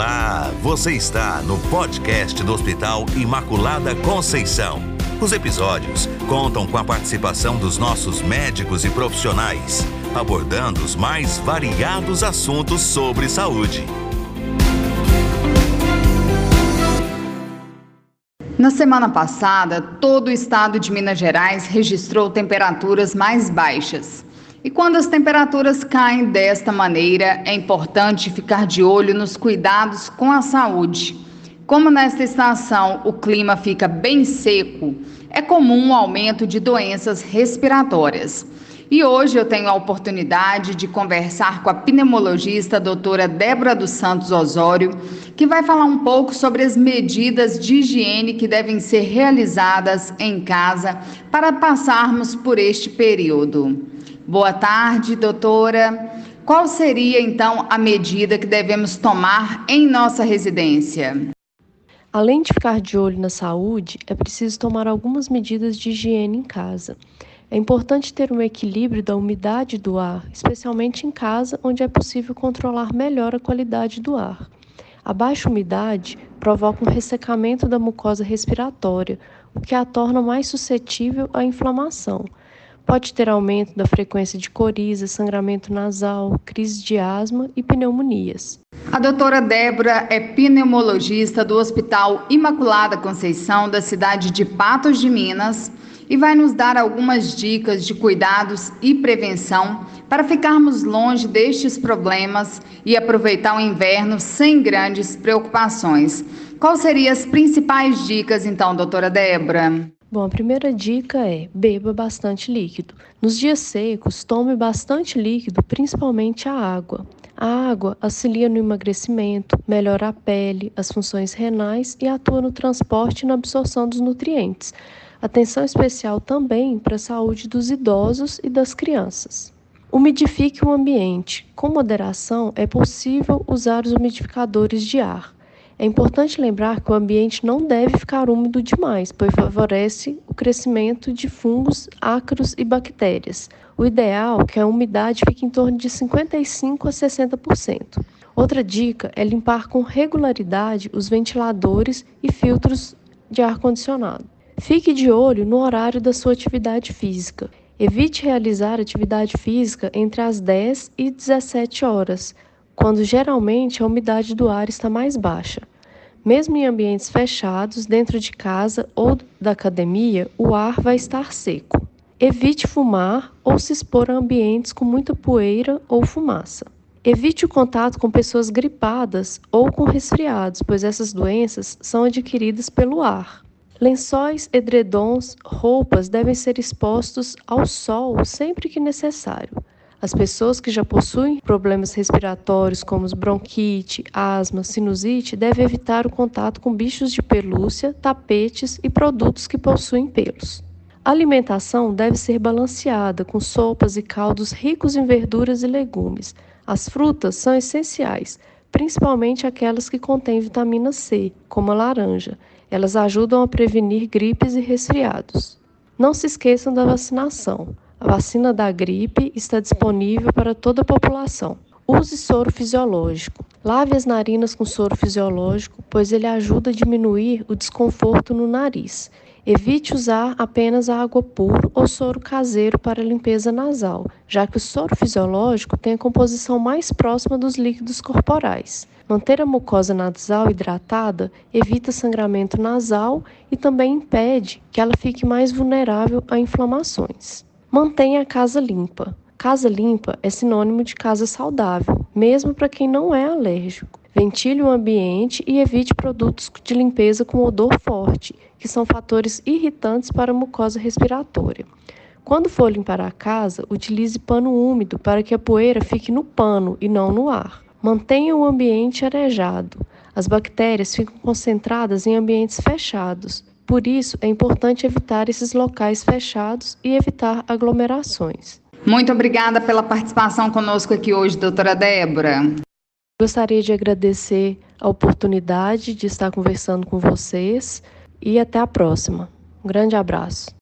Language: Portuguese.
Olá, você está no podcast do Hospital Imaculada Conceição. Os episódios contam com a participação dos nossos médicos e profissionais, abordando os mais variados assuntos sobre saúde. Na semana passada, todo o estado de Minas Gerais registrou temperaturas mais baixas. E quando as temperaturas caem desta maneira, é importante ficar de olho nos cuidados com a saúde. Como nesta estação o clima fica bem seco, é comum o aumento de doenças respiratórias. E hoje eu tenho a oportunidade de conversar com a pneumologista a doutora Débora dos Santos Osório, que vai falar um pouco sobre as medidas de higiene que devem ser realizadas em casa para passarmos por este período. Boa tarde, doutora. Qual seria então a medida que devemos tomar em nossa residência? Além de ficar de olho na saúde, é preciso tomar algumas medidas de higiene em casa. É importante ter um equilíbrio da umidade do ar, especialmente em casa, onde é possível controlar melhor a qualidade do ar. A baixa umidade provoca um ressecamento da mucosa respiratória, o que a torna mais suscetível à inflamação. Pode ter aumento da frequência de coriza, sangramento nasal, crise de asma e pneumonias. A doutora Débora é pneumologista do Hospital Imaculada Conceição, da cidade de Patos de Minas e vai nos dar algumas dicas de cuidados e prevenção para ficarmos longe destes problemas e aproveitar o inverno sem grandes preocupações. Quais seriam as principais dicas, então, doutora Débora? Bom, a primeira dica é beba bastante líquido. Nos dias secos, tome bastante líquido, principalmente a água. A água auxilia no emagrecimento, melhora a pele, as funções renais e atua no transporte e na absorção dos nutrientes. Atenção especial também para a saúde dos idosos e das crianças. Umidifique o ambiente. Com moderação, é possível usar os umidificadores de ar. É importante lembrar que o ambiente não deve ficar úmido demais, pois favorece o crescimento de fungos, ácaros e bactérias. O ideal é que a umidade fique em torno de 55 a 60%. Outra dica é limpar com regularidade os ventiladores e filtros de ar condicionado. Fique de olho no horário da sua atividade física. Evite realizar atividade física entre as 10 e 17 horas, quando geralmente a umidade do ar está mais baixa. Mesmo em ambientes fechados, dentro de casa ou da academia, o ar vai estar seco. Evite fumar ou se expor a ambientes com muita poeira ou fumaça. Evite o contato com pessoas gripadas ou com resfriados, pois essas doenças são adquiridas pelo ar. Lençóis, edredons, roupas devem ser expostos ao sol sempre que necessário. As pessoas que já possuem problemas respiratórios, como bronquite, asma, sinusite, devem evitar o contato com bichos de pelúcia, tapetes e produtos que possuem pelos. A alimentação deve ser balanceada, com sopas e caldos ricos em verduras e legumes. As frutas são essenciais, principalmente aquelas que contêm vitamina C, como a laranja. Elas ajudam a prevenir gripes e resfriados. Não se esqueçam da vacinação. A vacina da gripe está disponível para toda a população. Use soro fisiológico. Lave as narinas com soro fisiológico, pois ele ajuda a diminuir o desconforto no nariz. Evite usar apenas água pura ou soro caseiro para limpeza nasal, já que o soro fisiológico tem a composição mais próxima dos líquidos corporais. Manter a mucosa nasal hidratada evita sangramento nasal e também impede que ela fique mais vulnerável a inflamações. Mantenha a casa limpa. Casa limpa é sinônimo de casa saudável, mesmo para quem não é alérgico. Ventile o ambiente e evite produtos de limpeza com odor forte, que são fatores irritantes para a mucosa respiratória. Quando for limpar a casa, utilize pano úmido para que a poeira fique no pano e não no ar. Mantenha o ambiente arejado. As bactérias ficam concentradas em ambientes fechados. Por isso, é importante evitar esses locais fechados e evitar aglomerações. Muito obrigada pela participação conosco aqui hoje, doutora Débora. Gostaria de agradecer a oportunidade de estar conversando com vocês e até a próxima. Um grande abraço.